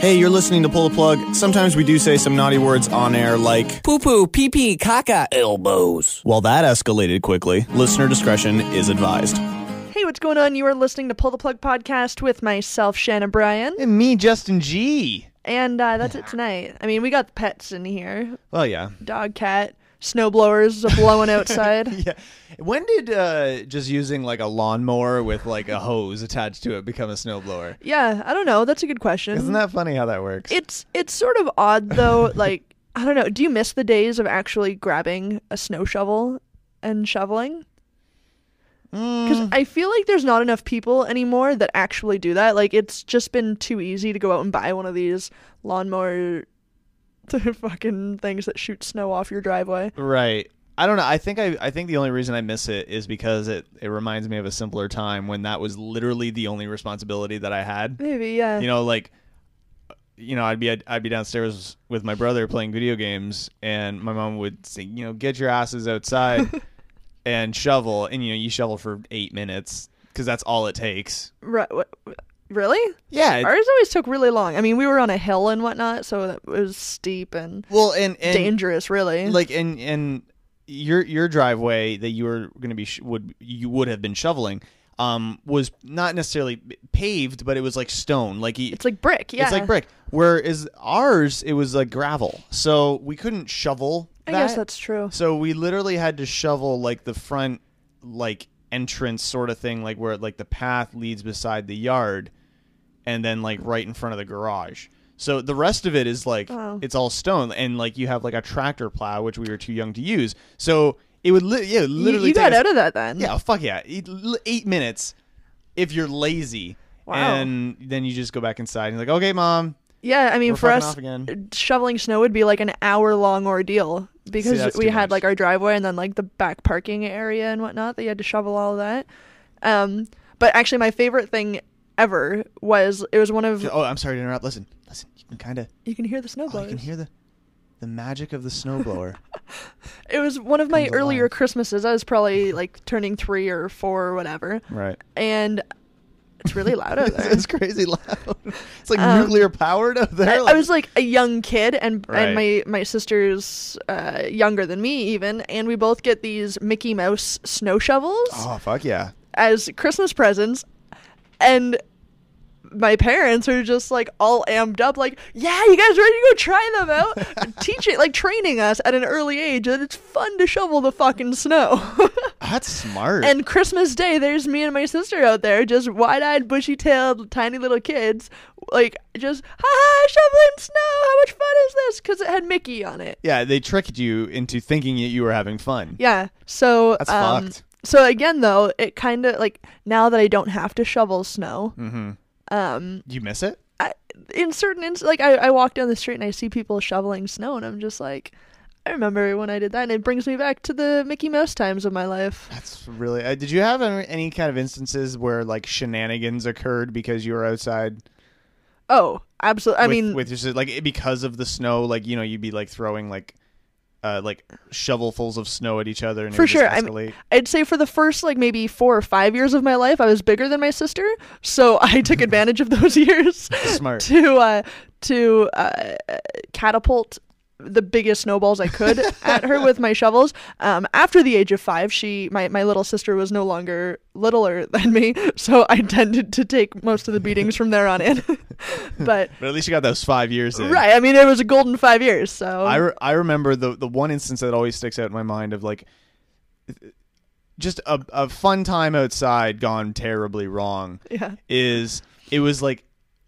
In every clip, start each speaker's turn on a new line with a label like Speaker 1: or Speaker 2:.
Speaker 1: Hey, you're listening to Pull the Plug. Sometimes we do say some naughty words on air like,
Speaker 2: Poo poo, pee pee, caca, elbows.
Speaker 1: well, that escalated quickly. Listener discretion is advised.
Speaker 3: Hey, what's going on? You are listening to Pull the Plug podcast with myself, Shannon Bryan,
Speaker 4: And me, Justin G.
Speaker 3: and uh, that's it tonight. I mean, we got the pets in here:
Speaker 4: Well, yeah.
Speaker 3: dog, cat, snowblowers are blowing outside.
Speaker 4: Yeah. When did uh, just using like a lawnmower with like a hose attached to it become a snowblower?
Speaker 3: yeah, I don't know. That's a good question.
Speaker 4: Isn't that funny how that works?
Speaker 3: It's it's sort of odd though. like I don't know. Do you miss the days of actually grabbing a snow shovel and shoveling? Because
Speaker 4: Mm.
Speaker 3: I feel like there's not enough people anymore that actually do that. Like it's just been too easy to go out and buy one of these lawnmower fucking things that shoot snow off your driveway.
Speaker 4: right. I don't know. I think I, I think the only reason I miss it is because it, it reminds me of a simpler time when that was literally the only responsibility that I had.
Speaker 3: Maybe yeah.
Speaker 4: You know, like you know, I'd be I'd be downstairs with my brother playing video games, and my mom would say, you know, get your asses outside and shovel, and you know, you shovel for eight minutes because that's all it takes.
Speaker 3: Right. Really?
Speaker 4: Yeah. it-
Speaker 3: Ours always took really long. I mean, we were on a hill and whatnot, so it was steep and,
Speaker 4: well, and, and
Speaker 3: dangerous. Really.
Speaker 4: like and and your your driveway that you were going to be sh- would you would have been shoveling um was not necessarily paved but it was like stone like y-
Speaker 3: it's like brick. Yeah.
Speaker 4: it's like brick whereas ours it was like gravel so we couldn't shovel
Speaker 3: I
Speaker 4: that.
Speaker 3: guess that's true.
Speaker 4: so we literally had to shovel like the front like entrance sort of thing like where like the path leads beside the yard and then like right in front of the garage so the rest of it is like
Speaker 3: Wow.
Speaker 4: it's all stone and like you have like a tractor plow which we were too young to use so it would li- yeah
Speaker 3: You,
Speaker 4: literally
Speaker 3: you
Speaker 4: take
Speaker 3: got
Speaker 4: us-
Speaker 3: out of that then.
Speaker 4: yeah fuck yeah eight, eight minutes if you're lazy
Speaker 3: Wow.
Speaker 4: and then you just go back inside and you're like okay mom
Speaker 3: Yeah, I mean, for us, shoveling snow would be like an hour long ordeal because
Speaker 4: that's
Speaker 3: we had
Speaker 4: much.
Speaker 3: like our driveway and then like the back parking area and whatnot that you had to shovel all of that. Um, but actually, my favorite thing ever was it was one of
Speaker 4: oh i'm sorry to interrupt listen listen you can kind of
Speaker 3: you can hear the
Speaker 4: oh,
Speaker 3: snowblowers.
Speaker 4: you can hear the the magic of the snowblower
Speaker 3: it was one of my
Speaker 4: Comes
Speaker 3: earlier
Speaker 4: alive.
Speaker 3: Christmases. I was probably like turning three or four or whatever,
Speaker 4: right
Speaker 3: and it's really loud out there.
Speaker 4: it's crazy loud. It's like
Speaker 3: Um,
Speaker 4: nuclear powered out there.
Speaker 3: I, I was like a young kid, and
Speaker 4: Right.
Speaker 3: and my my sister's uh, younger than me even, and we both get these Mickey Mouse snow shovels
Speaker 4: oh fuck yeah!
Speaker 3: as Christmas presents, and my parents are just like all amped up, like, yeah, you guys ready to go try them out? Teaching, like, training us at an early age that it's fun to shovel the fucking snow.
Speaker 4: That's smart.
Speaker 3: and Christmas Day, there's me and my sister out there, just wide-eyed, bushy-tailed, tiny little kids, like, just, ha ha, shoveling snow. How much fun is this? Because it had Mickey on it.
Speaker 4: yeah, they tricked you into thinking that you were having fun.
Speaker 3: Yeah. So
Speaker 4: That's
Speaker 3: um,
Speaker 4: fucked.
Speaker 3: So again, though, it kind of like now that I don't have to shovel snow,
Speaker 4: Mm-hmm.
Speaker 3: Um,
Speaker 4: You miss it?
Speaker 3: I, in certain ins- like I, I walk down the street and I see people shoveling snow, and I'm just like, I remember when I did that, and it brings me back to the Mickey Mouse times of my life.
Speaker 4: That's really. Uh, did you have any, any kind of instances where like shenanigans occurred because you were outside?
Speaker 3: Oh, absolutely. I
Speaker 4: with,
Speaker 3: mean,
Speaker 4: with your like because of the snow, like you know, you'd be like throwing like. Uh, like shovelfuls of snow at each other, and
Speaker 3: For sure. I mean, I'd say for the first like maybe four or five years of my life, I was bigger than my sister, so I took advantage of those years
Speaker 4: Smart.
Speaker 3: to uh, to uh, catapult the biggest snowballs I could at her with my shovels. Um, after the age of five, she my, my little sister was no longer littler than me, so I tended to take most of the beatings from there on in. but
Speaker 4: But at least you got those five years in.
Speaker 3: right, I mean, it was a golden five years. So
Speaker 4: I, re- I remember the the one instance that always sticks out in my mind of like just a, a fun time outside gone terribly wrong
Speaker 3: yeah.
Speaker 4: is it was like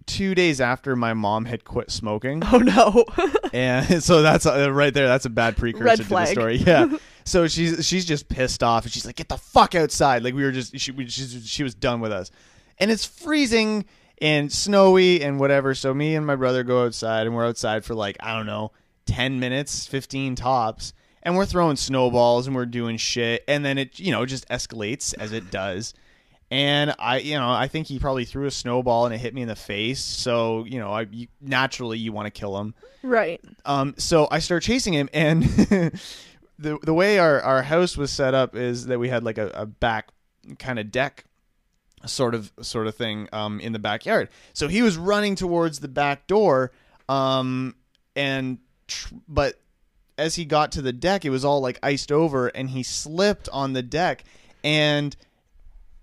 Speaker 4: two days after my mom had quit smoking.
Speaker 3: Oh no.
Speaker 4: and so that's uh, right there that's a bad precursor to the story. Yeah. So she's she's just pissed off. And she's like get the fuck outside. Like we were just she, we, she's, she was done with us. And it's freezing and snowy and whatever. So me and my brother go outside and we're outside for like i don't know 10 minutes 15 tops. And we're throwing snowballs and we're doing shit. And then it you know just escalates as it does and I, you know, I think he probably threw a snowball and it hit me in the face. So, you know, I you, naturally you want to kill him.
Speaker 3: right.
Speaker 4: Um, so I start chasing him, and the the way our our house was set up is that we had like a, a back kind of deck sort of sort of thing um, in the backyard. So he was running towards the back door, um, and tr- but as he got to the deck, it was all like iced over, and he slipped on the deck, and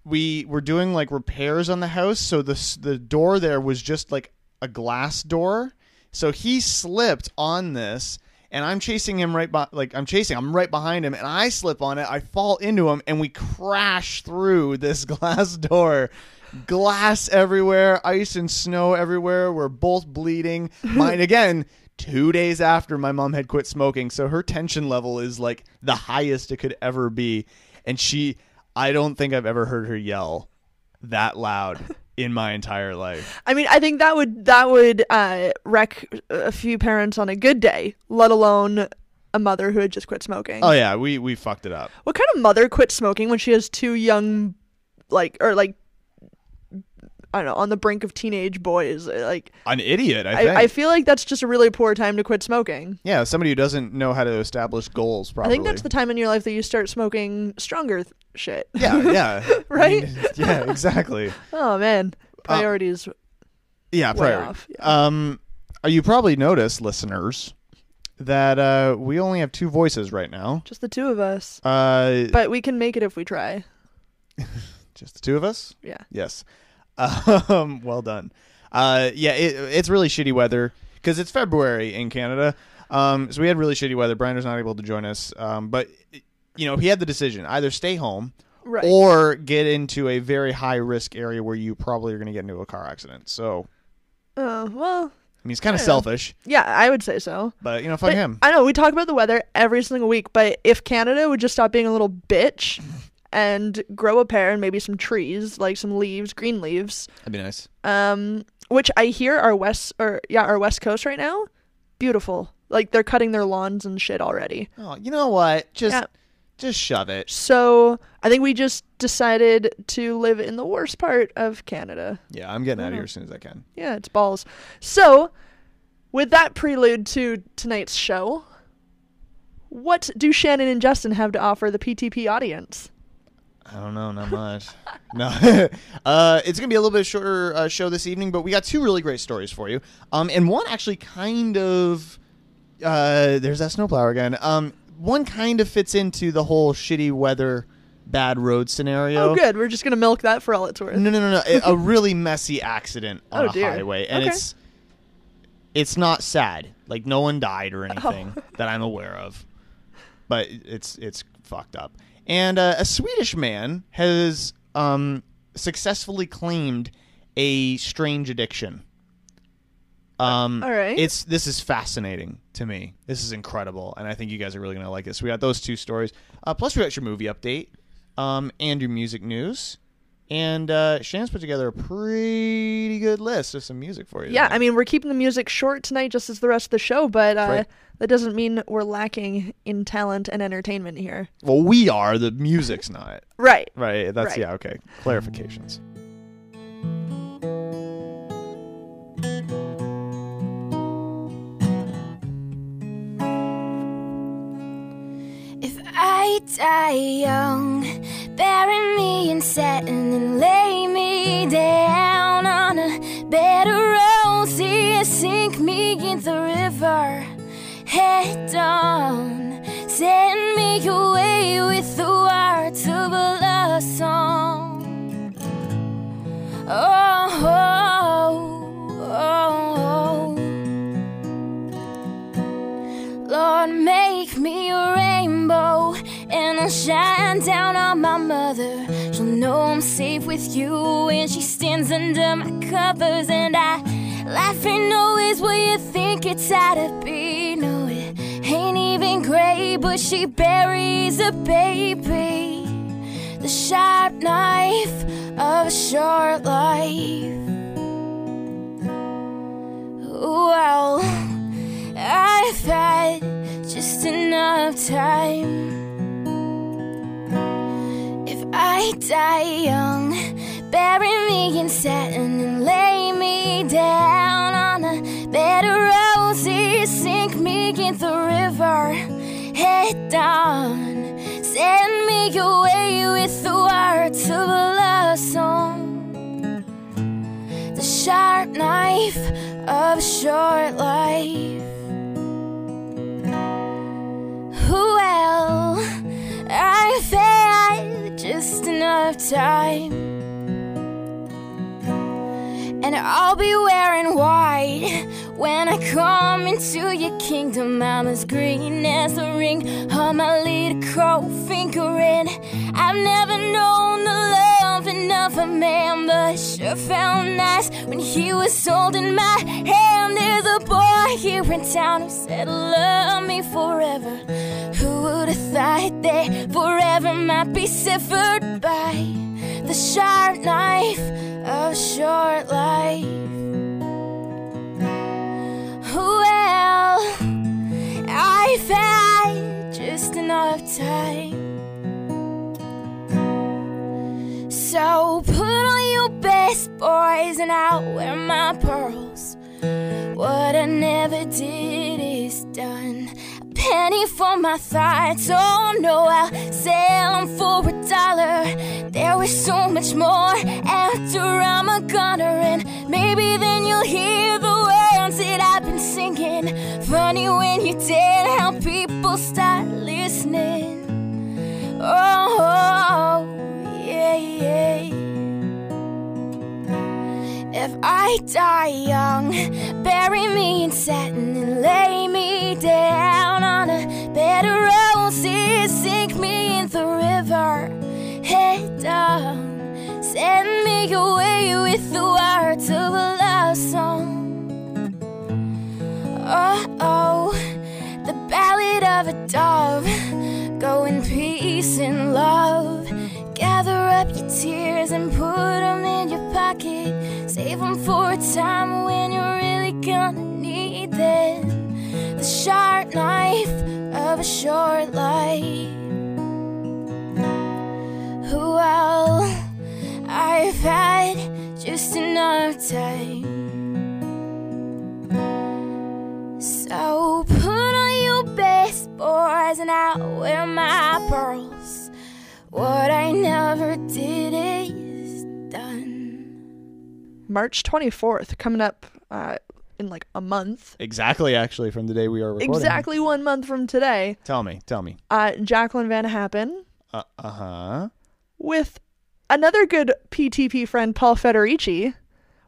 Speaker 4: we were doing like repairs on the house, so the the door there was just like a glass door. So he slipped on this, and I'm chasing him right by like I'm chasing, I'm right behind him, and I slip on it. I fall into him, and we crash through this glass door. Glass everywhere, ice and snow everywhere. We're both bleeding. Mine again. Two days after my mom had quit smoking, so her tension level is like the highest it could ever be, and she I don't think I've ever heard her yell that loud in my entire life.
Speaker 3: I mean, I think that would that would uh, wreck a few parents on a good day, let alone a mother who had just quit smoking.
Speaker 4: Oh yeah, we we fucked it up.
Speaker 3: What kind of mother quit smoking when she has two young, like or like, I don't know, on the brink of teenage boys? Like,
Speaker 4: An idiot, I think.
Speaker 3: I, I feel like that's just a really poor time to quit smoking.
Speaker 4: yeah, somebody who doesn't know how to establish goals properly.
Speaker 3: I think that's the time in your life that you start smoking stronger th- shit.
Speaker 4: yeah, yeah,
Speaker 3: Right?
Speaker 4: I mean, yeah, exactly.
Speaker 3: Oh man, priorities.
Speaker 4: Yeah, priority.
Speaker 3: yeah.
Speaker 4: Um, uh, you probably noticed, listeners, that uh, we only have two voices right now.
Speaker 3: just the two of us.
Speaker 4: Uh,
Speaker 3: But we can make it if we try.
Speaker 4: just the two of us.
Speaker 3: Yeah.
Speaker 4: Yes. Um, well done. Uh, yeah, it, it's really shitty weather because it's February in Canada. Um, so we had really shitty weather. Brian was not able to join us. Um, but you know, he had the decision either stay home
Speaker 3: Right.
Speaker 4: or get into a very high risk area where you probably are going to get into a car accident. So
Speaker 3: Oh well,
Speaker 4: I mean, he's kind of selfish,
Speaker 3: yeah, I would say so.
Speaker 4: but you know, fuck
Speaker 3: But
Speaker 4: him.
Speaker 3: I know we talk about the weather every single week, but if Canada would just stop being a little bitch and grow a pear and maybe some trees, like some leaves, green leaves,
Speaker 4: That'd be nice.
Speaker 3: um, which I hear are west or yeah, our west coast right now, beautiful. Like they're cutting their lawns and shit already.
Speaker 4: Oh, you know what? Just,
Speaker 3: Yeah.
Speaker 4: just shove it.
Speaker 3: So I think we just decided to live in the worst part of Canada.
Speaker 4: Yeah, I'm getting out of
Speaker 3: Uh-huh.
Speaker 4: here as soon as I can.
Speaker 3: Yeah, it's balls. So, with that prelude to tonight's show, what do Shannon and Justin have to offer the PTP audience?
Speaker 4: I don't know, not much. no, uh, it's gonna be a little bit shorter uh, show this evening, but we got two really great stories for you. Um, and one actually kind of, uh, there's that snowplower again. Um, one kind of fits into the whole shitty weather, bad road scenario.
Speaker 3: Oh, good. We're just gonna milk that for all it's worth.
Speaker 4: No, no, no, no. a- a really messy accident on
Speaker 3: Oh,
Speaker 4: a
Speaker 3: dear.
Speaker 4: highway, and
Speaker 3: Okay.
Speaker 4: it's it's not sad. Like no one died or anything
Speaker 3: Oh.
Speaker 4: that I'm aware of, but it's it's fucked up. And uh, a Swedish man has um, successfully claimed a strange addiction. Um,
Speaker 3: all right.
Speaker 4: It's this is fascinating to me. This is incredible, and I think you guys are really gonna like this. We got those two stories. Uh, plus, we got your movie update, um, and your music news. And uh, Shannon's put together a pretty good list of some music for you.
Speaker 3: yeah,
Speaker 4: tonight.
Speaker 3: I mean, we're keeping the music short tonight, just as the rest of the show, but uh,
Speaker 4: right.
Speaker 3: that doesn't mean we're lacking in talent and entertainment here.
Speaker 4: well, we are. The music's not.
Speaker 3: Right.
Speaker 4: Right. That's
Speaker 3: Right.
Speaker 4: yeah. Okay. Clarifications.
Speaker 5: Die young, bury me in satin and lay me down on a bed of roses, sink me in the river, head on, send me away with the words of a love song. Oh, oh, oh. Lord, make me a rainbow and I'll shine down on my mother. She'll know I'm safe with you when she stands under my covers. And I life ain't always what you think it's out to be. No, it ain't even gray, but she buries a baby. The sharp knife of a short life. Well, I've had just enough time. Die young, bury me in satin and lay me down on a bed of roses, sink me in the river, head down, send me away with the words of a love song. The sharp knife of a short life. Well, I've had just enough time. And I'll be wearing white when I come into your kingdom. I'm as green as the ring on my little cold finger, and I've never known the loving of a man, but sure felt nice when he was holding my hand. There's a boy here in town who said, Love me forever. Who would have thought that forever might be severed by the sharp knife of short life? Well, I've had just enough time. So put on your best boys and I'll wear my pearls. What I never did is done. A penny for my thoughts. Oh no, I'll sell 'em for a dollar. There was so much more after I'm a gunner, and maybe then you'll hear the words that I've been singing. Funny when you're dead, how people start listening. Oh, oh. I die young, bury me in satin and lay me down on a bed of roses. Sink me in the river, head down. Send me away with the words of a love song. Oh, oh, the ballad of a dove. Go in peace and love. Gather up your tears and put them in your pocket. Save them for a time when you're really gonna need them. The sharp knife of a short life. Well, I've had just enough time. So put on your best boys and I'll wear my pearls. What I never did is done.
Speaker 3: March 24th, coming up uh, in like a month.
Speaker 4: Exactly, actually, from the day we are recording.
Speaker 3: Exactly one month from today,
Speaker 4: Tell me, tell me.
Speaker 3: uh, Jacqueline Van Happen
Speaker 4: Uh huh.
Speaker 3: with another good PTP friend, Paul Federici,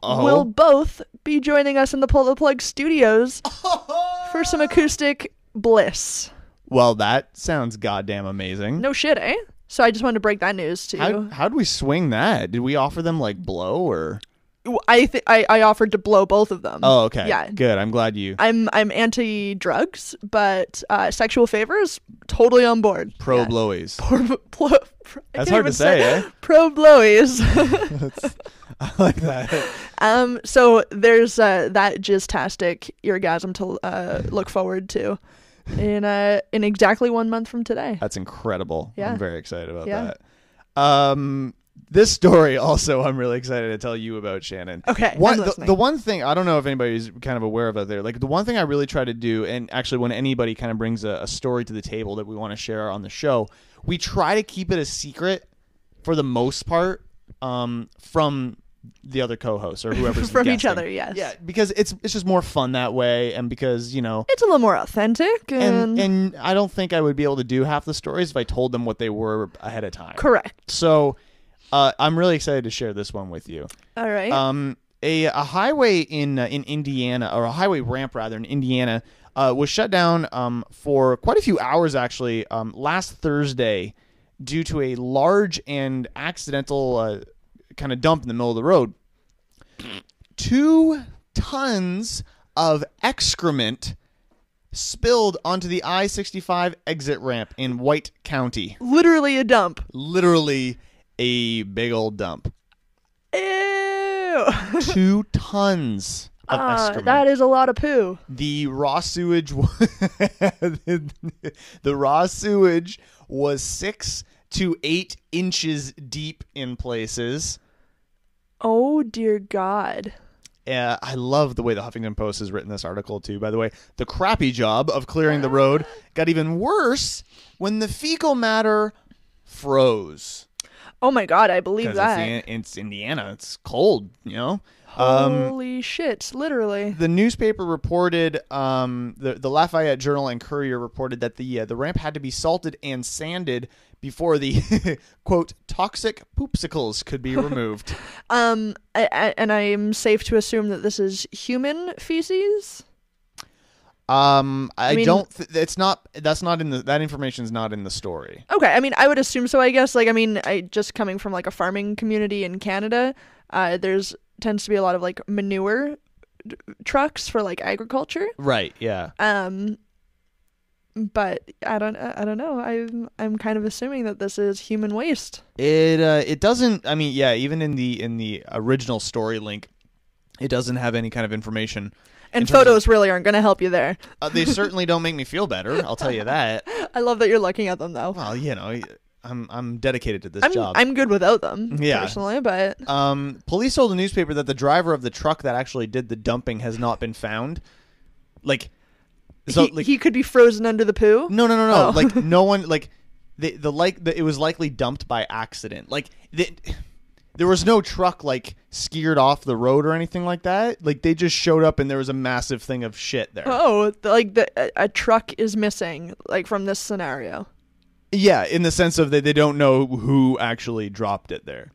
Speaker 4: Oh.
Speaker 3: will both be joining us in the Pull the Plug studios for some acoustic bliss.
Speaker 4: Well, that sounds goddamn amazing.
Speaker 3: No shit, eh? So I just wanted to break that news to
Speaker 4: How
Speaker 3: you.
Speaker 4: how'd we swing that? Did we offer them like blow or?
Speaker 3: I, th- I I offered to blow both of them.
Speaker 4: Oh, okay.
Speaker 3: Yeah.
Speaker 4: Good. I'm glad you
Speaker 3: I'm I'm anti drugs, but uh, sexual favors totally on board.
Speaker 4: pro
Speaker 3: Yeah.
Speaker 4: blowies.
Speaker 3: Pro, pro, pro,
Speaker 4: That's hard to say, eh?
Speaker 3: Pro blowies.
Speaker 4: I like that.
Speaker 3: um. So there's uh, that gist-tastic orgasm to uh, look forward to in uh in exactly one month from today.
Speaker 4: That's incredible.
Speaker 3: Yeah.
Speaker 4: I'm very excited about
Speaker 3: Yeah.
Speaker 4: that. Um, this story also I'm really excited to tell you about, Shannon.
Speaker 3: Okay,
Speaker 4: One, the, the one thing I don't know if anybody's kind of aware of out there. Like the one thing I really try to do, and actually when anybody kind of brings a, a story to the table that we want to share on the show, we try to keep it a secret for the most part um, from the other co-hosts or whoever's
Speaker 3: From each other, yes.
Speaker 4: Yeah, because it's it's just more fun that way, and because you know
Speaker 3: It's a little more authentic and,
Speaker 4: and and I don't think I would be able to do half the stories if I told them what they were ahead of time.
Speaker 3: correct.
Speaker 4: So uh, I'm really excited to share this one with you.
Speaker 3: All right.
Speaker 4: Um, a, a highway in uh, in Indiana, or a highway ramp rather in Indiana, uh, was shut down um, for quite a few hours actually um, last Thursday due to a large and accidental uh, kind of dump in the middle of the road. Two tons of excrement spilled onto the I 65 exit ramp in White County.
Speaker 3: Literally a dump.
Speaker 4: Literally a big old dump.
Speaker 3: Ew.
Speaker 4: Two tons of excrement.
Speaker 3: that is a lot of poo.
Speaker 4: the raw sewage wa- the raw sewage was six to eight inches deep in places
Speaker 3: Oh dear God.
Speaker 4: uh, i love the way the huffington post has written this article too by the way the crappy job of clearing the road got even worse when the fecal matter froze
Speaker 3: Oh my God, I believe that.
Speaker 4: it's, it's indiana it's cold you know Um,
Speaker 3: Holy shit! Literally.
Speaker 4: the newspaper reported, um, the the Lafayette Journal and Courier reported that the uh, the ramp had to be salted and sanded before the quote toxic poopsicles could be removed.
Speaker 3: Um, I, I, and I'm safe to assume that this is human feces.
Speaker 4: Um, I,
Speaker 3: mean-
Speaker 4: don't. Th- it's not. That's not in the. That information is not in the story.
Speaker 3: Okay, I mean, I would assume so. I guess, like, I mean, I just coming from like a farming community in Canada, uh, there's tends to be a lot of like manure d- trucks for like agriculture.
Speaker 4: Right. Yeah.
Speaker 3: Um, but I don't, I don't know. I'm, I'm kind of assuming that this is human waste.
Speaker 4: It uh, it doesn't. I mean, yeah. Even in the in the original story link, it doesn't have any kind of information.
Speaker 3: And
Speaker 4: In terms of-
Speaker 3: photos really aren't going to help you there.
Speaker 4: Uh, they certainly don't make me feel better. I'll tell you that.
Speaker 3: I love that you're looking at them though.
Speaker 4: Well, you know, I'm I'm dedicated to this
Speaker 3: I'm,
Speaker 4: job.
Speaker 3: I'm good without them
Speaker 4: Yeah.
Speaker 3: personally, but
Speaker 4: Um, police told the newspaper that the driver of the truck that actually did the dumping has not been found. Like, so
Speaker 3: he,
Speaker 4: like
Speaker 3: he could be frozen under the poo.
Speaker 4: no no no no
Speaker 3: Oh.
Speaker 4: like no one like the the like the, it was likely dumped by accident. Like the, there was no truck like skied off the road or anything like that. Like they just showed up and there was a massive thing of shit there.
Speaker 3: Oh, like the a, a truck is missing, like from this scenario.
Speaker 4: Yeah, in the sense of that they don't know who actually dropped it there.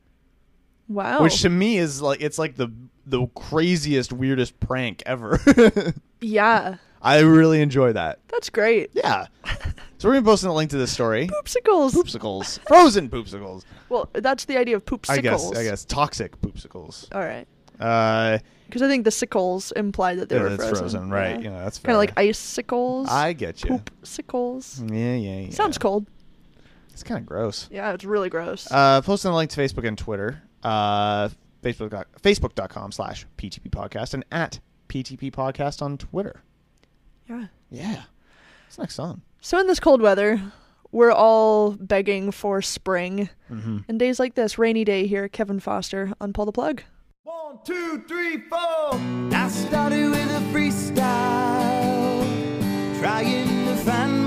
Speaker 3: Wow.
Speaker 4: Which to me is like it's like the the craziest weirdest prank ever.
Speaker 3: yeah,
Speaker 4: I really enjoy that.
Speaker 3: that's great.
Speaker 4: Yeah. So we're gonna post a link to this story.
Speaker 3: Poopsicles.
Speaker 4: Poopsicles, frozen poopsicles.
Speaker 3: Well, that's the idea of poopsicles.
Speaker 4: I guess. I guess toxic poopsicles.
Speaker 3: All right.
Speaker 4: Uh,
Speaker 3: Because I think the sickles imply that they
Speaker 4: yeah,
Speaker 3: were frozen.
Speaker 4: frozen, right? You know, that's
Speaker 3: Kind of like icicles.
Speaker 4: I get you.
Speaker 3: Poopsicles.
Speaker 4: Yeah, yeah, yeah.
Speaker 3: Sounds cold.
Speaker 4: It's kind of gross.
Speaker 3: Yeah, it's really gross.
Speaker 4: Uh, posting a link to Facebook and Twitter. Uh, Facebook Facebook.com slash PTP podcast and at PTP podcast on Twitter.
Speaker 3: yeah.
Speaker 4: Yeah. It's next song.
Speaker 3: So in this cold weather, we're all begging for spring.
Speaker 4: Mm-hmm.
Speaker 3: And days like this, rainy day here, Kevin Foster on Pull the Plug.
Speaker 6: One, two, three, four. I started with a freestyle, trying to find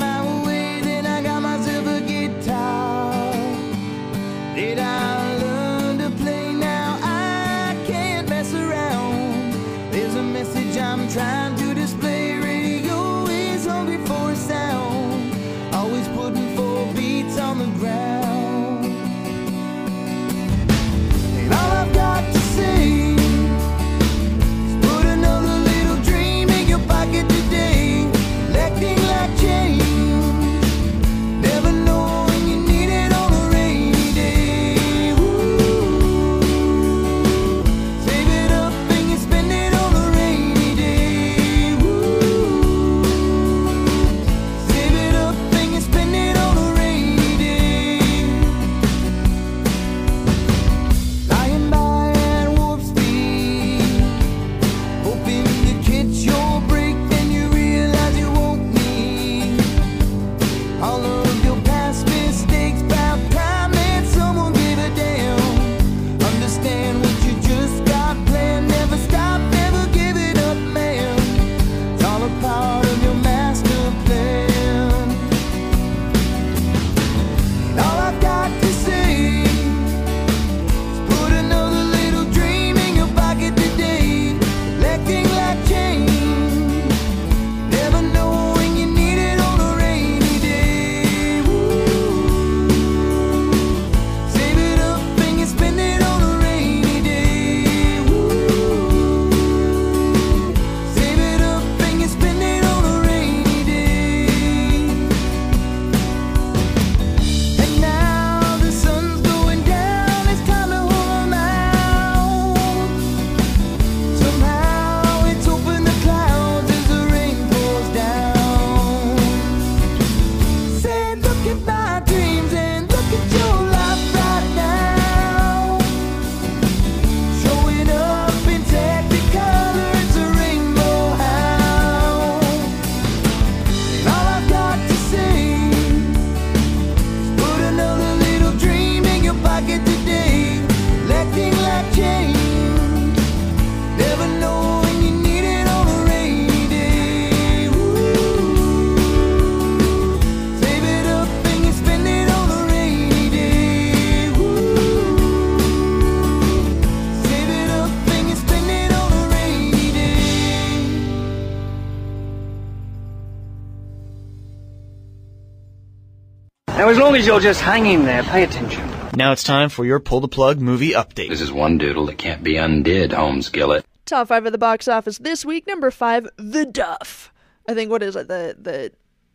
Speaker 7: as you're just hanging there, pay attention.
Speaker 1: Now it's time for your pull the plug movie update.
Speaker 8: This is one doodle that can't be undid, Holmes Gillett.
Speaker 3: Top five of the box office this week. Number five, The Duff. I think what is it? The the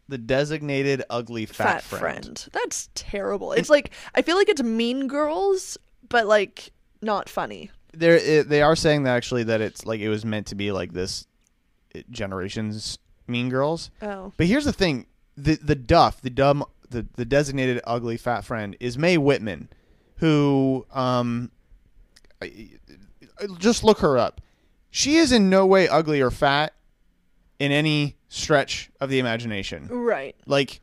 Speaker 4: The designated ugly fat,
Speaker 3: fat, friend. That's terrible. It's like I feel like it's Mean Girls, but like not funny.
Speaker 4: They're, it, eh, they are saying that actually that it's like it was meant to be like this generation's Mean Girls.
Speaker 3: Oh.
Speaker 4: But here's the thing: the the Duff, the dumb, the the designated ugly fat friend is Mae Whitman, who um, just look her up. She is in no way ugly or fat in any stretch of the imagination.
Speaker 3: Right.
Speaker 4: Like,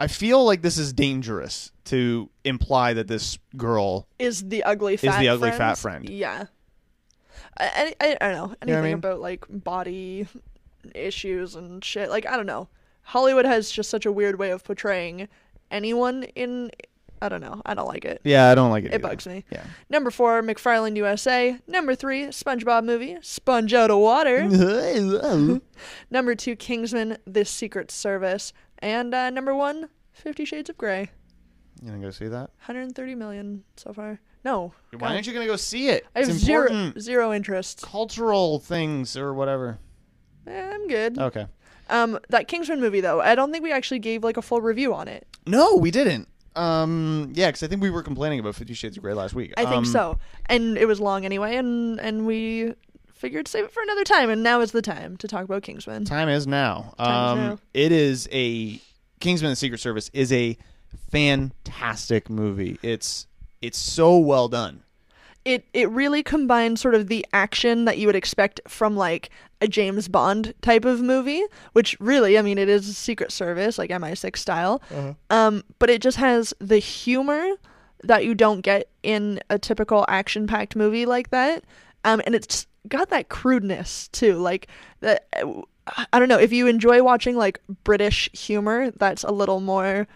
Speaker 4: I feel like this is dangerous to imply that this girl
Speaker 3: Is the ugly fat
Speaker 4: the ugly fat
Speaker 3: friend.
Speaker 4: friend.
Speaker 3: Yeah. I, I, I don't know anything
Speaker 4: what I mean?
Speaker 3: about like body issues and shit. Like I don't know. Hollywood has just such a weird way of portraying anyone in. I don't know. I don't like it.
Speaker 4: Yeah, I don't like it.
Speaker 3: It
Speaker 4: either.
Speaker 3: bugs me.
Speaker 4: Yeah.
Speaker 3: Number four, McFarland USA. Number three, SpongeBob movie, Sponge Out of Water. number two, Kingsman: The Secret Service, and uh, number one, Fifty Shades of Grey.
Speaker 4: You gonna go see that?
Speaker 3: 130 million so far. No.
Speaker 4: Why
Speaker 3: God.
Speaker 4: aren't you gonna go see it?
Speaker 3: I have
Speaker 4: it's
Speaker 3: zero
Speaker 4: important
Speaker 3: zero interest.
Speaker 4: cultural things or whatever.
Speaker 3: Eh, I'm good.
Speaker 4: Okay.
Speaker 3: Um, that Kingsman movie though, I don't think we actually gave like a full review on it.
Speaker 4: No, we didn't. Um, yeah, because I think we were complaining about Fifty Shades of Grey last week.
Speaker 3: I think
Speaker 4: Um,
Speaker 3: so, and it was long anyway, and and we figured save it for another time, and now is the time to talk about Kingsman.
Speaker 4: Time is now.
Speaker 3: Time is
Speaker 4: um,
Speaker 3: now.
Speaker 4: it is a Kingsman: The Secret Service is a fantastic movie. It's it's so well done.
Speaker 3: It it really combines sort of the action that you would expect from like a James Bond type of movie, which really, I mean, it is Secret Service, like MI6 style. Um, but it just has the humor that you don't get in a typical action-packed movie like that. Um, and it's got that crudeness too, like that. I don't know if you enjoy watching like British humor that's a little more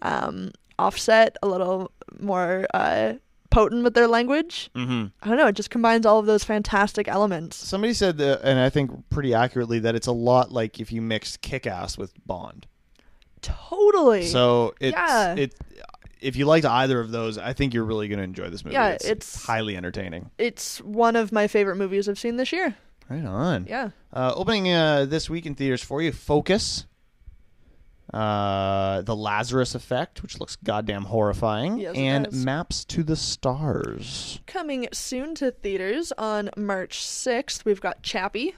Speaker 3: um, offset, a little more uh, potent with their language.
Speaker 4: Mm-hmm.
Speaker 3: I don't know. It just combines all of those fantastic elements.
Speaker 4: Somebody said that, and I think pretty accurately that it's a lot like if you mixed Kick-Ass with Bond.
Speaker 3: Totally.
Speaker 4: So it's
Speaker 3: Yeah.
Speaker 4: it. If you liked either of those, I think you're really going to enjoy this movie.
Speaker 3: Yeah,
Speaker 4: it's,
Speaker 3: it's-
Speaker 4: highly entertaining.
Speaker 3: it's one of my favorite movies I've seen this year.
Speaker 4: Right on.
Speaker 3: Yeah.
Speaker 4: Uh, opening uh, this week in theaters for you, Focus. Uh, the Lazarus Effect, which looks goddamn horrifying,
Speaker 3: Yes,
Speaker 4: and
Speaker 3: does.
Speaker 4: Maps to the Stars.
Speaker 3: Coming soon to theaters on March 6th, we've got Chappie.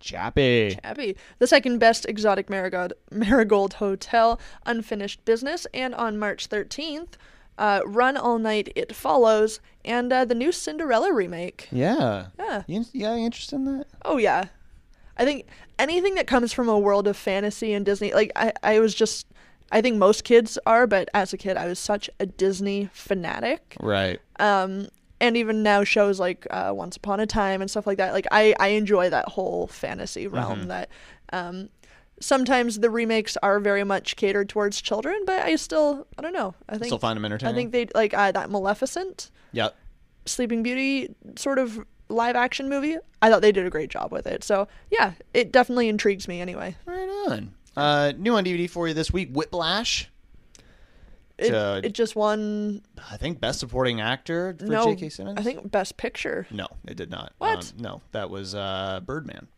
Speaker 4: Chappie.
Speaker 3: Chappie, the second best exotic marigold, marigold hotel, unfinished business. And on March 13th, uh, Run All Night, It Follows, and uh, the new Cinderella remake.
Speaker 4: Yeah.
Speaker 3: Yeah.
Speaker 4: You, yeah, you interested in that?
Speaker 3: Oh yeah, I think anything that comes from a world of fantasy and Disney, like I, I was just, I think most kids are, but as a kid, I was such a Disney fanatic.
Speaker 4: Right.
Speaker 3: Um, and even now, shows like uh, Once Upon a Time and stuff like that, like I, I enjoy that whole fantasy realm.
Speaker 4: Mm-hmm.
Speaker 3: That, um, sometimes the remakes are very much catered towards children, but I still, I don't know. I think
Speaker 4: Still find them entertaining.
Speaker 3: I think they like uh, that Maleficent.
Speaker 4: Yeah.
Speaker 3: Sleeping Beauty sort of live action movie. I thought they did a great job with it. So yeah, it definitely intrigues me anyway.
Speaker 4: Right on. Uh, new on DVD for you this week, Whiplash.
Speaker 3: It,
Speaker 4: Uh,
Speaker 3: it just won
Speaker 4: I think Best Supporting Actor for
Speaker 3: no.
Speaker 4: J.K. Simmons.
Speaker 3: I think Best Picture.
Speaker 4: no, it did not.
Speaker 3: What?
Speaker 4: Um, no, that was uh, Birdman.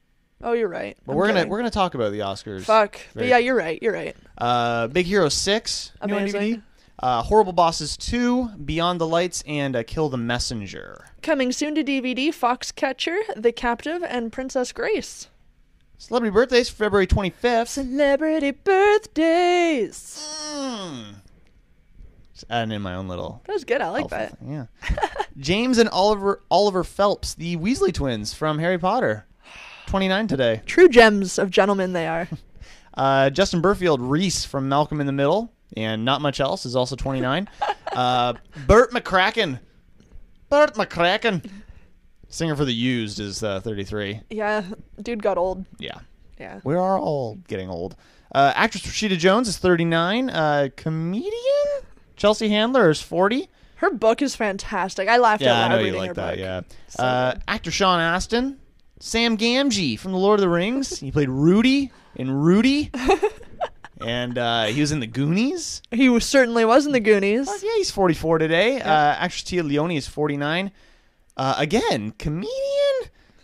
Speaker 3: Oh, you're right.
Speaker 4: But
Speaker 3: I'm
Speaker 4: we're gonna we're gonna talk about the Oscars.
Speaker 3: fuck. But yeah, you're right. You're right.
Speaker 4: Uh, Big Hero Six, new on
Speaker 3: Amazing.
Speaker 4: DVD. Uh, Horrible Bosses Two, Beyond the Lights, and uh, Kill the Messenger.
Speaker 3: Coming soon to DVD: Foxcatcher, The Captive, and Princess Grace.
Speaker 4: Celebrity birthdays, February twenty fifth.
Speaker 3: Celebrity birthdays.
Speaker 4: Just adding in my own little.
Speaker 3: That was good. I like that.
Speaker 4: thing, Yeah. James and Oliver Oliver Phelps, the Weasley twins from Harry Potter. Twenty nine today.
Speaker 3: True gems of gentlemen they are.
Speaker 4: Uh, Justin Berfield Reese from Malcolm in the Middle, and not much else is also 29. uh, Bert McCracken. Bert McCracken. Singer for The Used is uh, 33.
Speaker 3: yeah, dude got old.
Speaker 4: Yeah.
Speaker 3: Yeah.
Speaker 4: We are all getting old. Uh, actress Rashida Jones is 39. Uh, comedian Chelsea Handler is 40.
Speaker 3: Her book is fantastic. I laughed
Speaker 4: Yeah,
Speaker 3: out
Speaker 4: I
Speaker 3: loud
Speaker 4: know you
Speaker 3: reading
Speaker 4: like
Speaker 3: her
Speaker 4: that.
Speaker 3: book.
Speaker 4: Yeah. Uh, actor Sean Astin, Sam Gamgee from The Lord of the Rings. he played Rudy in Rudy. and uh, he was in the Goonies.
Speaker 3: He was, certainly was in the Goonies.
Speaker 4: Uh, yeah, he's 44 today. Uh, actress Téa Leoni is 49. Uh, again, comedian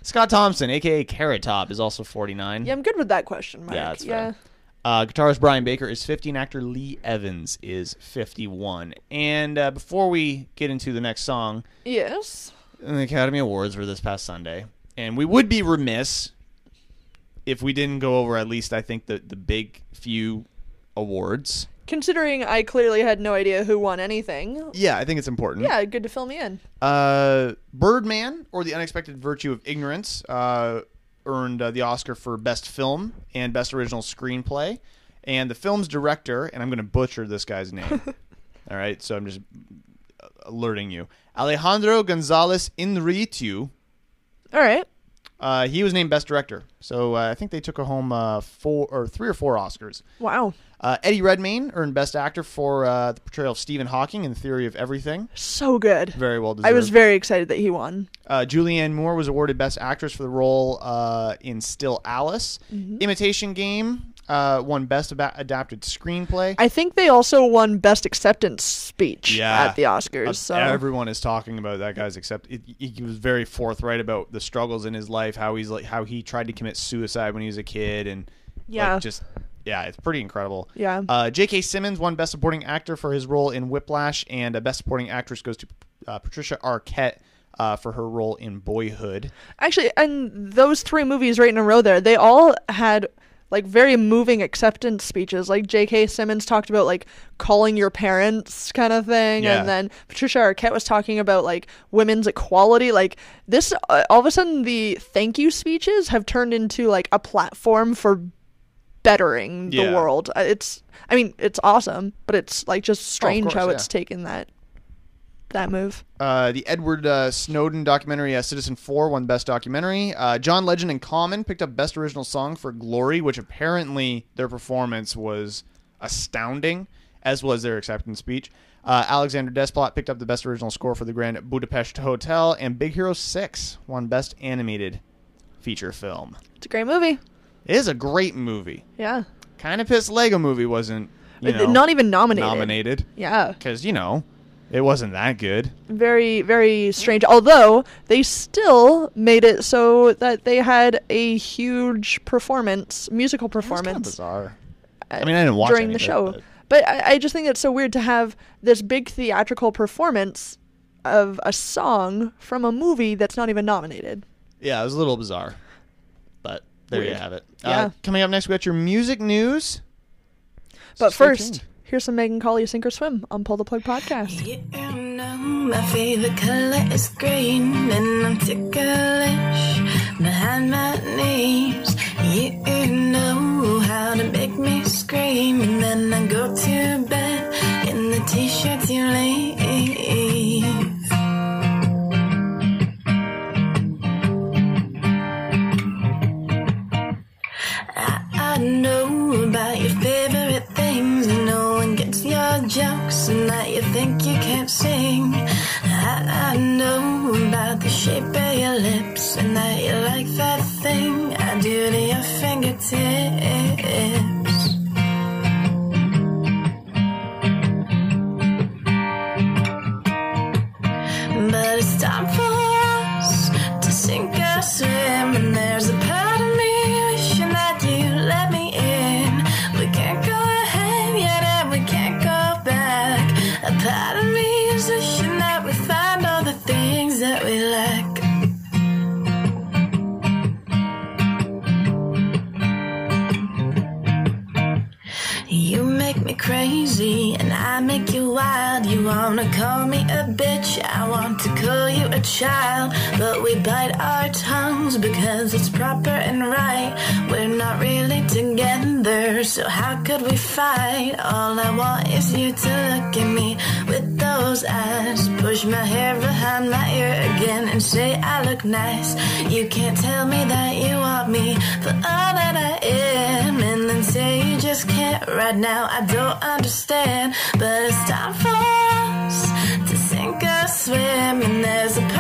Speaker 4: Scott Thompson, aka Carrot Top, is also 49.
Speaker 3: Yeah, I'm good with that question, Mike.
Speaker 4: Yeah, that's
Speaker 3: yeah.
Speaker 4: fair. Uh, guitarist Brian Baker is 50, and actor Lee Evans is 51. And uh, before we get into the next song,
Speaker 3: Yes.
Speaker 4: the Academy Awards were this past Sunday, and we would be remiss if we didn't go over at least I think the the big few awards.
Speaker 3: Considering I clearly had no idea who won anything.
Speaker 4: Yeah, I think it's important.
Speaker 3: Yeah, good to fill me in.
Speaker 4: Uh, Birdman or the Unexpected Virtue of Ignorance uh, earned uh, the Oscar for Best Film and Best Original Screenplay. And the film's director, and I'm going to butcher this guy's name. All right, so I'm just alerting you. Alejandro Gonzalez Inarritu.
Speaker 3: All right.
Speaker 4: Uh, he was named Best Director. So uh, I think they took home uh, four or three or four Oscars.
Speaker 3: Wow.
Speaker 4: Uh, Eddie Redmayne earned Best Actor for uh, the portrayal of Stephen Hawking in Theory of Everything.
Speaker 3: So good.
Speaker 4: Very well deserved.
Speaker 3: I was very excited that he won.
Speaker 4: Uh, Julianne Moore was awarded Best Actress for the role uh, in Still Alice.
Speaker 3: Mm-hmm.
Speaker 4: Imitation Game uh, won Best Aba- Adapted Screenplay.
Speaker 3: I think they also won Best Acceptance Speech
Speaker 4: Yeah.
Speaker 3: at the Oscars.
Speaker 4: Uh,
Speaker 3: So
Speaker 4: Everyone is talking about that guy's except it, he was very forthright about the struggles in his life, how he's like how he tried to commit suicide when he was a kid, and like,
Speaker 3: Yeah.
Speaker 4: just yeah, it's pretty incredible.
Speaker 3: Yeah.
Speaker 4: Uh, J.K. Simmons won Best Supporting Actor for his role in Whiplash, and uh, Best Supporting Actress goes to uh, Patricia Arquette uh, for her role in Boyhood.
Speaker 3: actually, and those three movies right in a row there, they all had like very moving acceptance speeches. Like J.K. Simmons talked about like calling your parents kind of thing,
Speaker 4: Yeah.
Speaker 3: and then Patricia Arquette was talking about like women's equality. Like this, uh, all of a sudden, the thank you speeches have turned into like a platform for bettering the
Speaker 4: Yeah.
Speaker 3: world. Uh, It's, I mean, it's awesome, but it's like just strange
Speaker 4: course,
Speaker 3: how
Speaker 4: yeah.
Speaker 3: it's taken that that move.
Speaker 4: Uh, the Edward uh, Snowden documentary, uh, Citizen 4, won Best Documentary. Uh, John Legend and Common picked up Best Original Song for Glory, which apparently their performance was astounding, as was their acceptance speech. Uh, Alexander Desplat picked up the Best Original Score for the Grand Budapest Hotel, and Big Hero 6 won Best Animated Feature Film.
Speaker 3: It's a great movie.
Speaker 4: It is a great movie.
Speaker 3: Yeah.
Speaker 4: Kind of pissed Lego Movie wasn't, you
Speaker 3: Uh,
Speaker 4: know,
Speaker 3: Not even nominated.
Speaker 4: nominated.
Speaker 3: Yeah.
Speaker 4: Because, you know, it wasn't that good.
Speaker 3: very very strange although they still made it so that they had a huge performance musical
Speaker 4: It's kind of bizarre. I mean, I didn't watch
Speaker 3: during the show
Speaker 4: but-
Speaker 3: but, I, I just think it's so weird to have this big theatrical performance of a song from a movie that's not even nominated
Speaker 4: Yeah, it was a little bizarre, but there you have it.
Speaker 3: Yeah.
Speaker 4: Uh, coming up next, we got your music news.
Speaker 3: but
Speaker 4: stay
Speaker 3: first
Speaker 4: tuned.
Speaker 3: Here's some megan colley sink or swim on pull the plug podcast
Speaker 9: You know my favorite color is green, and I'm ticklish behind my knees. You know how to make You can't tell me that you want me for all that I am, and then say you just can't right now. I don't understand, but it's time for us to sink or swim, and there's a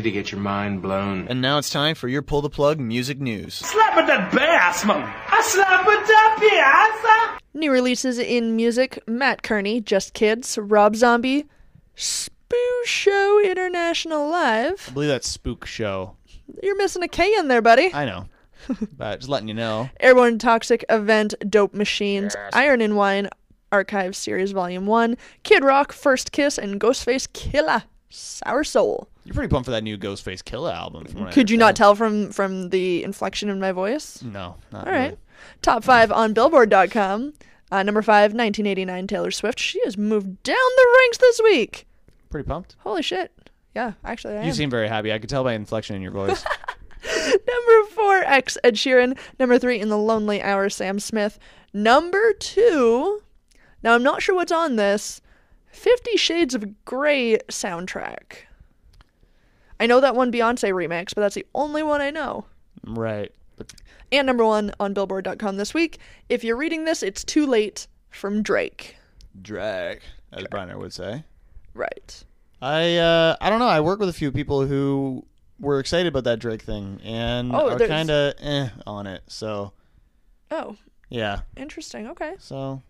Speaker 8: ready to get your mind blown?
Speaker 1: And now it's time for your pull the plug music news.
Speaker 7: Slap at that bass, man. I slap at that bass.
Speaker 3: New releases in music Mat Kearney, Just Kids, Rob Zombie, Spoo Show International Live.
Speaker 4: I believe that's Spook Show.
Speaker 3: You're missing a K in there, buddy.
Speaker 4: I know, but just letting you know.
Speaker 3: Airborne Toxic Event, Dope Machines, Iron and Wine, Archive Series Volume 1, Kid Rock, First Kiss, and Ghostface Killah, Sour Soul.
Speaker 4: You're pretty pumped for that new Ghostface Killah album. From
Speaker 3: Could you not tell from from the inflection in my voice?
Speaker 4: No, not
Speaker 3: All right.
Speaker 4: really.
Speaker 3: Top five on Billboard.com. Uh, number five, 1989 Taylor Swift. She has moved down the ranks this week.
Speaker 4: Pretty pumped.
Speaker 3: Holy shit. Yeah, actually, I am.
Speaker 4: You
Speaker 3: am.
Speaker 4: seem very happy. I could tell by inflection in your voice.
Speaker 3: Number four, X Ed Sheeran. Number three, In the Lonely Hour, Sam Smith. Number two, now I'm not sure what's on this, Fifty Shades of Grey soundtrack. I know that one Beyonce remix, but that's the only one I know.
Speaker 4: right.
Speaker 3: And number one on Billboard.com this week. If you're reading this, it's too late from Drake.
Speaker 4: Drake, as Brenner would say.
Speaker 3: Right.
Speaker 4: I uh, I don't know. I work with a few people who were excited about that Drake thing and
Speaker 3: Oh,
Speaker 4: are kind of eh on it. So
Speaker 3: Oh,
Speaker 4: yeah.
Speaker 3: interesting. Okay.
Speaker 4: So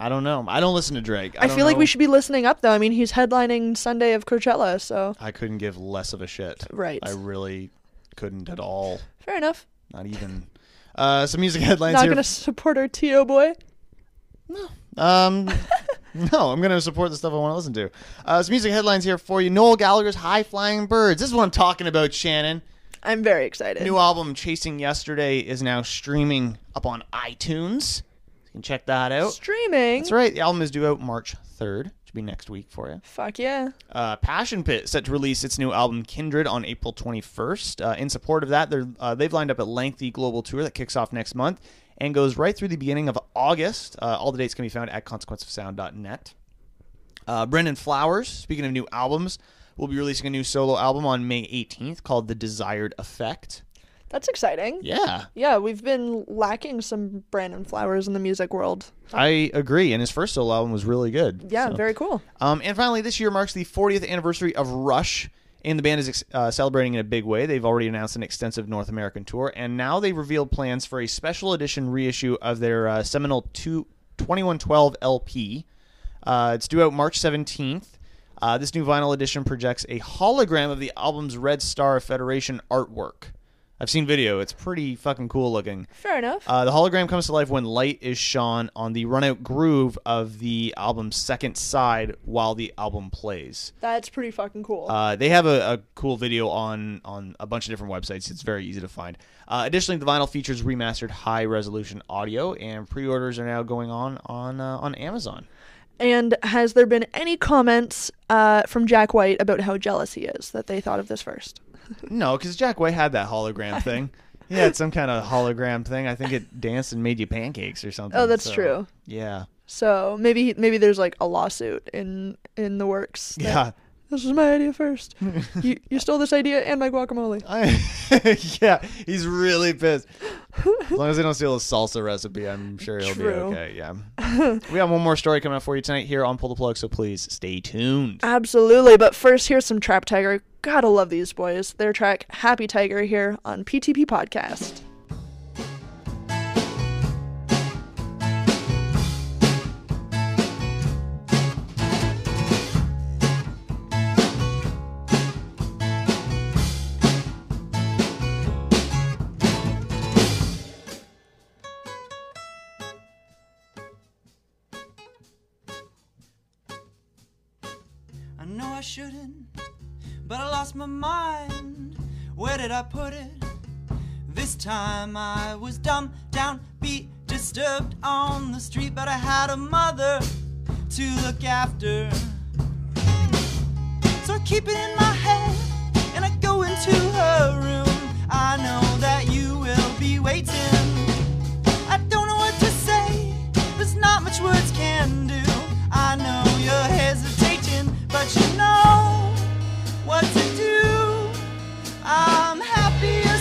Speaker 4: I don't know. I don't listen to Drake. I,
Speaker 3: I, feel like we should be listening up, though. I mean, he's headlining Sunday of Coachella, so.
Speaker 4: I couldn't give less of a shit.
Speaker 3: Right.
Speaker 4: I really couldn't at all.
Speaker 3: Fair enough.
Speaker 4: Not even. Uh, some music headlines
Speaker 3: Not
Speaker 4: here.
Speaker 3: going to support our T.O. boy. No.
Speaker 4: Um, no, I'm going to support the stuff I want to listen to. Uh, some music headlines here for you. Noel Gallagher's High Flying Birds. This is what I'm talking about, Shannon.
Speaker 3: I'm very excited.
Speaker 4: New album, Chasing Yesterday, is now streaming up on iTunes. You can check that out.
Speaker 3: Streaming.
Speaker 4: That's right. The album is due out March 3rd. Should be next week for you.
Speaker 3: Fuck yeah.
Speaker 4: Uh, Passion Pit set to release its new album Kindred on April 21st. Uh, in support of that, they're, uh, they've lined up a lengthy global tour that kicks off next month and goes right through the beginning of August. Uh, all the dates can be found at consequenceofsound.net. Uh, Brandon Flowers, speaking of new albums, will be releasing a new solo album on May 18th called The Desired Effect.
Speaker 3: That's exciting.
Speaker 4: Yeah,
Speaker 3: Yeah, we've been lacking some Brandon Flowers in the music world.
Speaker 4: I agree. And his first solo album was really good.
Speaker 3: Yeah,
Speaker 4: So-
Speaker 3: very cool.
Speaker 4: Um, and finally, this year marks the 40th anniversary of Rush, and the band is ex- uh, celebrating in a big way. They've already announced an extensive North American tour, and now they've revealed plans for a special edition reissue of their uh, seminal two, 2112 LP. Uh, it's due out March 17th. Uh, this new vinyl edition projects a hologram of the album's Red Star Federation artwork. I've seen video. It's pretty fucking cool looking.
Speaker 3: Fair enough.
Speaker 4: Uh, the hologram comes to life when light is shone on the runout groove of the album's second side while the album plays.
Speaker 3: That's pretty fucking cool.
Speaker 4: Uh, they have a, a cool video on on a bunch of different websites. It's very easy to find. Uh, additionally, the vinyl features remastered high resolution audio, and pre-orders are now going on on uh, on Amazon.
Speaker 3: and has there been any comments uh, from Jack White about how jealous he is that they thought of this first?
Speaker 4: No, because Jack White had that hologram thing. He had some kind of hologram thing. I think it danced and made you pancakes or something.
Speaker 3: Oh, that's
Speaker 4: so,
Speaker 3: true.
Speaker 4: Yeah.
Speaker 3: So maybe maybe there's like a lawsuit in in the works. that,
Speaker 4: Yeah.
Speaker 3: This was my idea first. you you stole this idea and my guacamole.
Speaker 4: I, yeah, he's really pissed. As long as they don't steal his salsa recipe, I'm sure he'll
Speaker 3: True.
Speaker 4: be okay. Yeah. we have one more story coming up for you tonight here on Pull the Plug, so please stay tuned.
Speaker 3: Absolutely, but first here's some Trap Tiger. Gotta love these boys. Their track Happy Tiger here on PTP Podcast.
Speaker 10: Lost my mind. Where did I put it? This time I was dumb, down, beat, disturbed on the street, but I had a mother to look after. So I keep it in my head and I go into her room. I know that you will be waiting. I don't know what to say, there's not much words can do. I know you're hesitating, but you know what to do. I'm happiest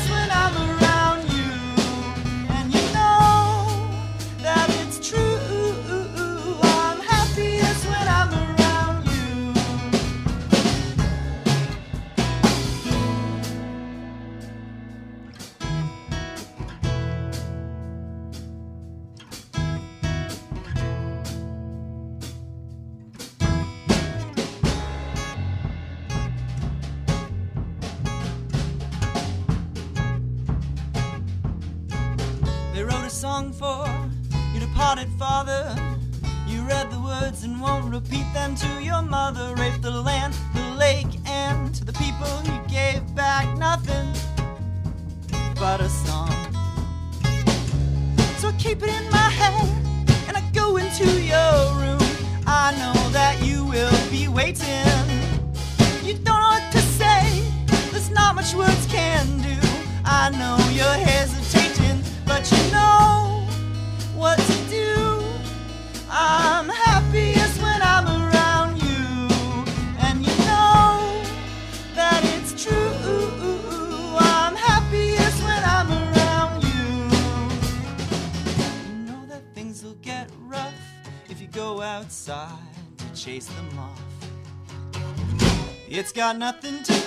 Speaker 10: got nothing to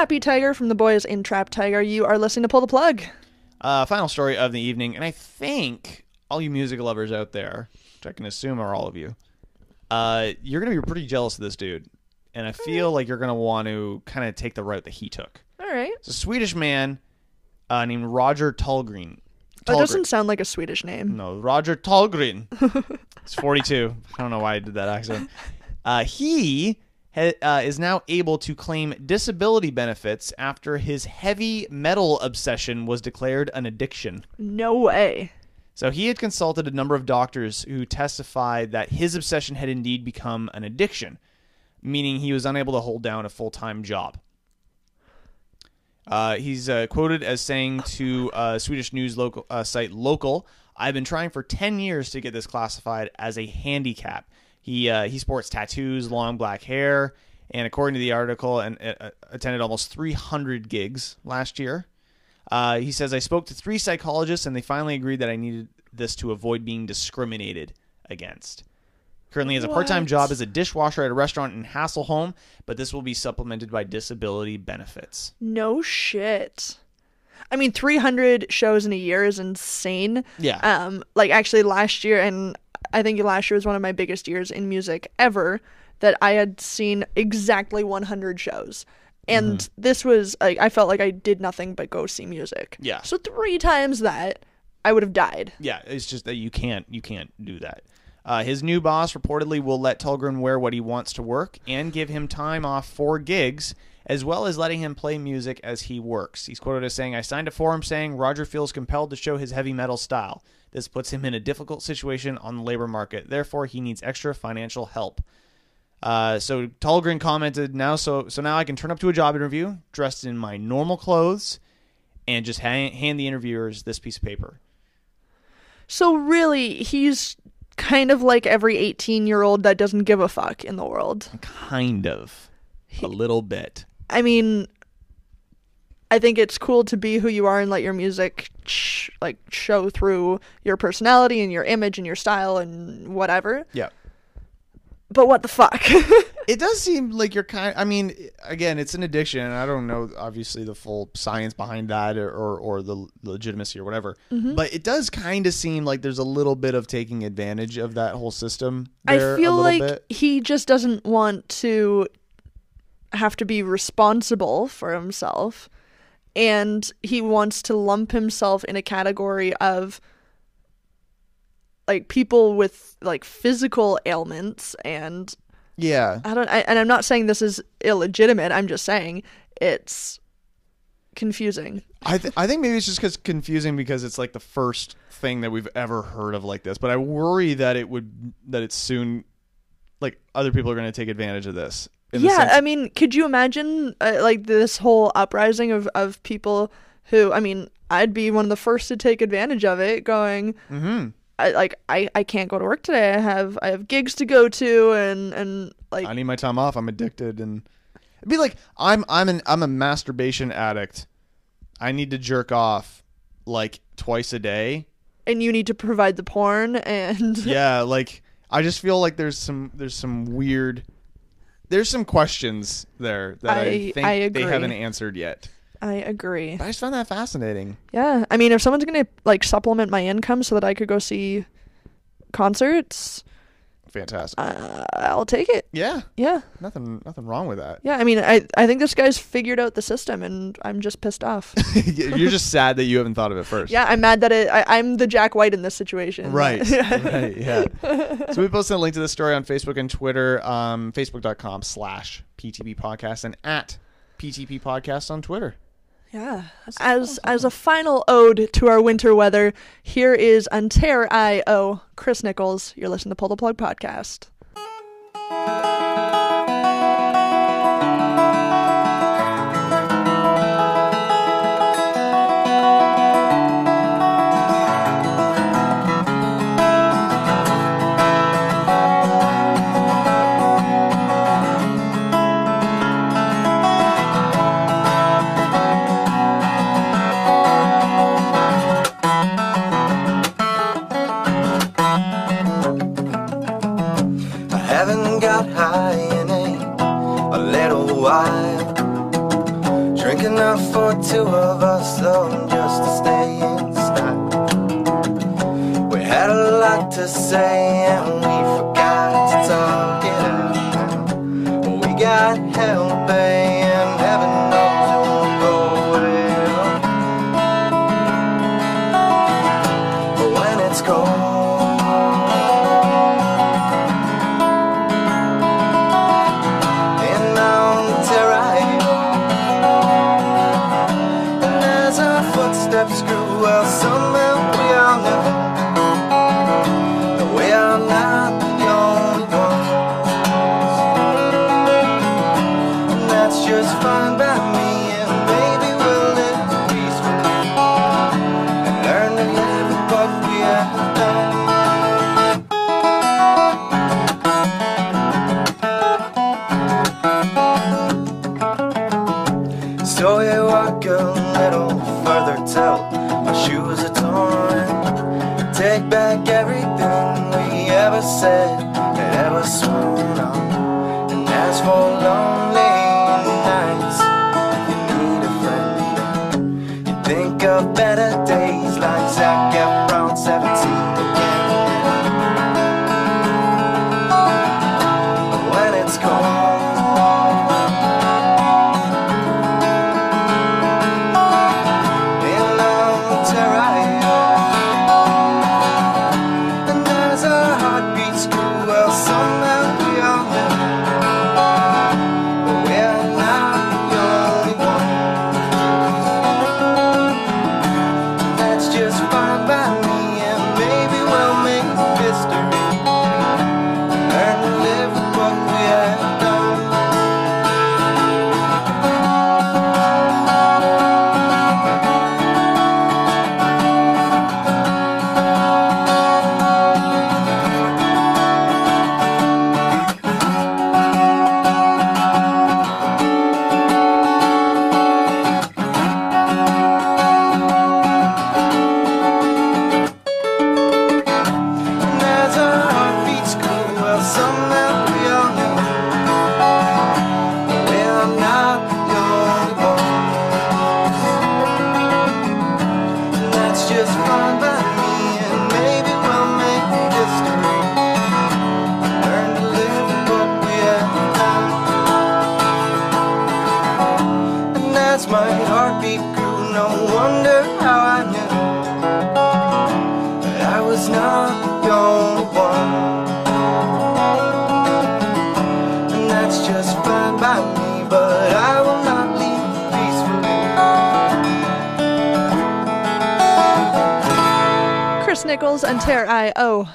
Speaker 3: Happy Tiger from the boys in Trap Tiger. You are listening to Pull the Plug.
Speaker 4: Uh, final story of the evening, and I think all you music lovers out there, which I can assume are all of you, uh, you're gonna be pretty jealous of this dude, and I feel like you're gonna want to kind of take the route that he took.
Speaker 3: All right.
Speaker 4: It's a Swedish man uh, named Roger Tullgren.
Speaker 3: That doesn't sound like a Swedish name.
Speaker 4: No, Roger Tullgren. He's 42. I don't know why I did that accent. Uh, he uh, is now able to claim disability benefits after his heavy metal obsession was declared an addiction.
Speaker 3: No way.
Speaker 4: So he had consulted a number of doctors who testified that his obsession had indeed become an addiction, meaning he was unable to hold down a full time job. Uh, he's uh, quoted as saying to uh, Swedish news local uh, site Local, "I've been trying for ten years to get this classified as a handicap." He uh, he sports tattoos, long black hair, and according to the article, and uh, attended almost 300 gigs last year. Uh, he says, I spoke to three psychologists and they finally agreed that I needed this to avoid being discriminated against. Currently has a part time job as a dishwasher at a restaurant in Hässleholm, but this will be supplemented by disability benefits.
Speaker 3: No shit. I mean, 300 shows in a year is insane.
Speaker 4: Yeah.
Speaker 3: Um, like actually last year, and I think last year was one of my biggest years in music ever. That I had seen exactly 100 shows, and this was like I felt like I did nothing but go see music.
Speaker 4: Yeah.
Speaker 3: So three times that, I would have died.
Speaker 4: Yeah, it's just that you can't you can't do that. Uh, his new boss reportedly will let Tullgren wear what he wants to work and give him time off for gigs as well as letting him play music as he works. He's quoted as saying, I signed a forum saying Roger feels compelled to show his heavy metal style. This puts him in a difficult situation on the labor market. Therefore, he needs extra financial help. Uh, so Tallgren commented, "Now, so so now I can turn up to a job interview dressed in my normal clothes, and just hand, hand the interviewers this piece of paper."
Speaker 3: So really, he's kind of like every 18 year old that doesn't give a fuck in the world.
Speaker 4: Kind of, a little bit.
Speaker 3: I mean, I think it's cool to be who you are and let your music sh- like show through your personality and your image and your style and whatever.
Speaker 4: Yeah.
Speaker 3: But what the fuck?
Speaker 4: It does seem like you're kind. I mean, again, it's an addiction, and I don't know obviously the full science behind that or or, or the legitimacy or whatever.
Speaker 3: Mm-hmm.
Speaker 4: But it does kind of seem like there's a little bit of taking advantage of that whole system.
Speaker 3: I feel
Speaker 4: little
Speaker 3: like
Speaker 4: bit.
Speaker 3: he just doesn't want to have to be responsible for himself and he wants to lump himself in a category of like people with like physical ailments and
Speaker 4: yeah,
Speaker 3: I don't I, and I'm not saying this is illegitimate. I'm just saying it's confusing.
Speaker 4: I th- I think maybe it's just because confusing because it's like the first thing that we've ever heard of like this. But I worry that it would that it's soon like other people are going to take advantage of this.
Speaker 3: Yeah,
Speaker 4: sense-
Speaker 3: I mean, could you imagine uh, like this whole uprising of of people who I mean, I'd be one of the first to take advantage of it going
Speaker 4: Mm-hmm.
Speaker 3: I, like I, I can't go to work today. I have I have gigs to go to and and like
Speaker 4: I need my time off. I'm addicted, and it'd be like I'm I'm an I'm a masturbation addict. I need to jerk off like twice a day.
Speaker 3: and you need to provide the porn and
Speaker 4: Yeah, like I just feel like there's some there's some weird there's some questions there that I,
Speaker 3: I-
Speaker 4: think
Speaker 3: I
Speaker 4: they haven't answered yet.
Speaker 3: I agree.
Speaker 4: But I just found that fascinating.
Speaker 3: Yeah, I mean, if someone's gonna like supplement my income so that I could go see concerts,
Speaker 4: Fantastic.
Speaker 3: uh, I'll take it.
Speaker 4: yeah,
Speaker 3: Yeah,
Speaker 4: nothing nothing wrong with that.
Speaker 3: yeah. I mean, I I think this guy's figured out the system, and I'm just pissed off.
Speaker 4: You're just sad that you haven't thought of it first.
Speaker 3: yeah, I'm mad that it. I, I'm the Jack White in this situation.
Speaker 4: Right. right. Yeah. So we posted a link to this story on Facebook and Twitter. Um, Facebook.com slash PTP podcast and at PTP podcast on Twitter.
Speaker 3: Yeah. As as a final ode to our winter weather, here is Unter I O Chris Nichols. You're listening to Pull the Plug podcast.
Speaker 11: To say, and we forgot to talk it out. We got hell, babe, and heaven knows it won't go well. But when it's cold.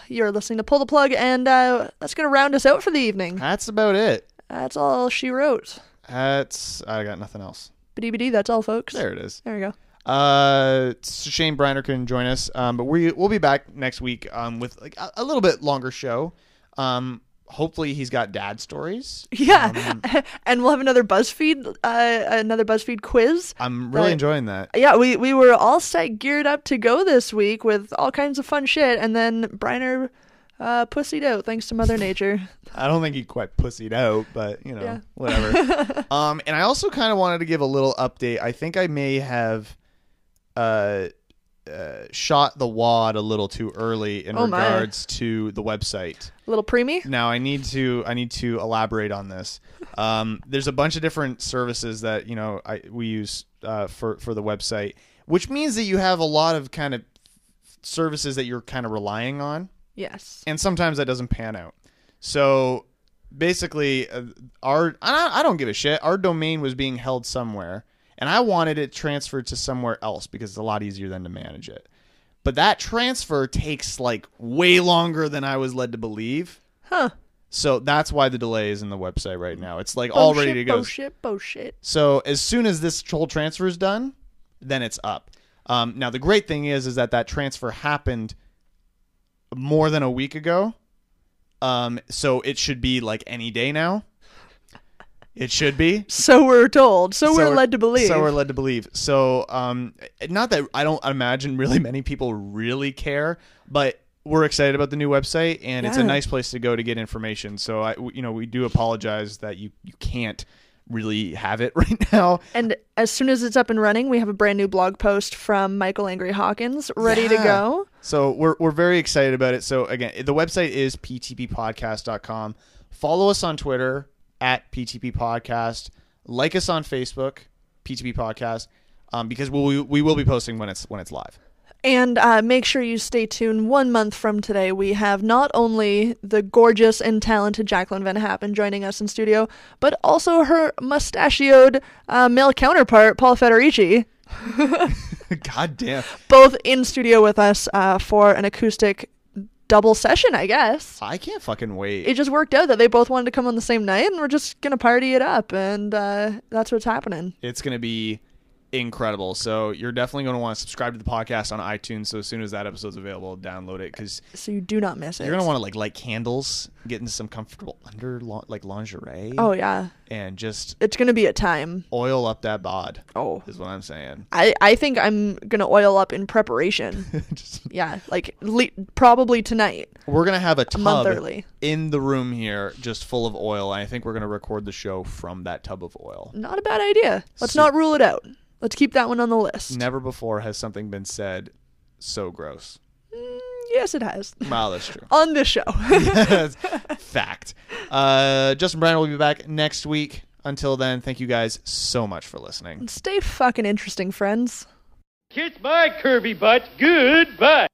Speaker 3: You're listening to Pull the Plug, and uh, that's going to round us out for the evening.
Speaker 4: That's about it.
Speaker 3: That's all she wrote.
Speaker 4: That's I got nothing else.
Speaker 3: BDBD, that's all, folks.
Speaker 4: There it is.
Speaker 3: There we go.
Speaker 4: Uh, shame Briner couldn't join us. Um, but we we'll be back next week. Um, with like a, a little bit longer show. Um, hopefully he's got dad stories.
Speaker 3: Yeah,
Speaker 4: Um,
Speaker 3: and we'll have another BuzzFeed, uh, another BuzzFeed quiz.
Speaker 4: I'm really enjoying that.
Speaker 3: Yeah, we we were all set, geared up to go this week with all kinds of fun shit, and then Briner uh, pussied out thanks to Mother Nature.
Speaker 4: I don't think he quite pussied out, but you know,
Speaker 3: Yeah.
Speaker 4: whatever. um, and I also kind of wanted to give a little update. I think I may have uh, uh, shot the wad a little too early in
Speaker 3: Oh, my.
Speaker 4: regards to the website.
Speaker 3: A little preemie.
Speaker 4: Now I need to I need to elaborate on this. Um, there's a bunch of different services that you know I, we use uh, for for the website, which means that you have a lot of kind of services that you're kind of relying on
Speaker 3: Yes.
Speaker 4: and sometimes that doesn't pan out. So basically, uh, our I, I don't give a shit. Our domain was being held somewhere, and I wanted it transferred to somewhere else because it's a lot easier than to manage it. But that transfer takes like way longer than I was led to believe.
Speaker 3: Huh.
Speaker 4: So that's why the delay is in the website right now. It's like all ready to go.
Speaker 3: Bullshit, bullshit.
Speaker 4: So as soon as this whole transfer is done, then it's up. Um, now the great thing is, is that that transfer happened more than a week ago. Um, so it should be like any day now. It should be.
Speaker 3: So we're told. So, we're led to believe.
Speaker 4: So we're led to believe. So, um, not that I don't imagine really many people really care, but we're excited about the new website, and it's a nice place to go to get information. So, I, you know, we do apologize that you you can't really have it right now.
Speaker 3: and as soon as it's up and running, we have a brand new blog post from Michael Angry Hawkins ready to go.
Speaker 4: So we're we're very excited about it. So again, the website is ptppodcast.com. Follow us on Twitter at ptp podcast. Like us on Facebook, PTP podcast, um, because we we will be posting when it's when it's live.
Speaker 3: And uh, make sure you stay tuned. One month from today, we have not only the gorgeous and talented Jacqueline Van Happen joining us in studio, but also her mustachioed uh, male counterpart, Paul Federici,
Speaker 4: God damn.
Speaker 3: both in studio with us uh, for an acoustic double session, I guess.
Speaker 4: I can't fucking wait.
Speaker 3: It just worked out that they both wanted to come on the same night, and we're just going to party it up, and uh, that's what's happening.
Speaker 4: it's going to be incredible. So you're definitely going to want to subscribe to the podcast on iTunes. So as soon as that episode's available, download it because
Speaker 3: So you do not miss it.
Speaker 4: you're going to want to like light candles, get into some comfortable under like lingerie,
Speaker 3: Oh, yeah.
Speaker 4: and just
Speaker 3: It's going to be a time.
Speaker 4: oil up that bod.
Speaker 3: Oh.
Speaker 4: is what I'm saying.
Speaker 3: I, I think I'm gonna oil up in preparation.
Speaker 4: Just-
Speaker 3: yeah, like le- probably tonight.
Speaker 4: We're gonna have a
Speaker 3: A
Speaker 4: tub
Speaker 3: early.
Speaker 4: in the room here, just full of oil. I think we're gonna record the show from that tub of oil.
Speaker 3: Not a bad idea. Let's
Speaker 4: So-
Speaker 3: not rule it out. Let's keep that one on the list.
Speaker 4: Never before has something been said so gross.
Speaker 3: Yes, it has.
Speaker 4: Wow, that's true.
Speaker 3: on this show.
Speaker 4: Fact. Uh, Justin Bryan will be back next week. Until then, thank you guys so much for listening.
Speaker 3: Stay fucking interesting, friends.
Speaker 7: Kiss my curvy butt. Goodbye.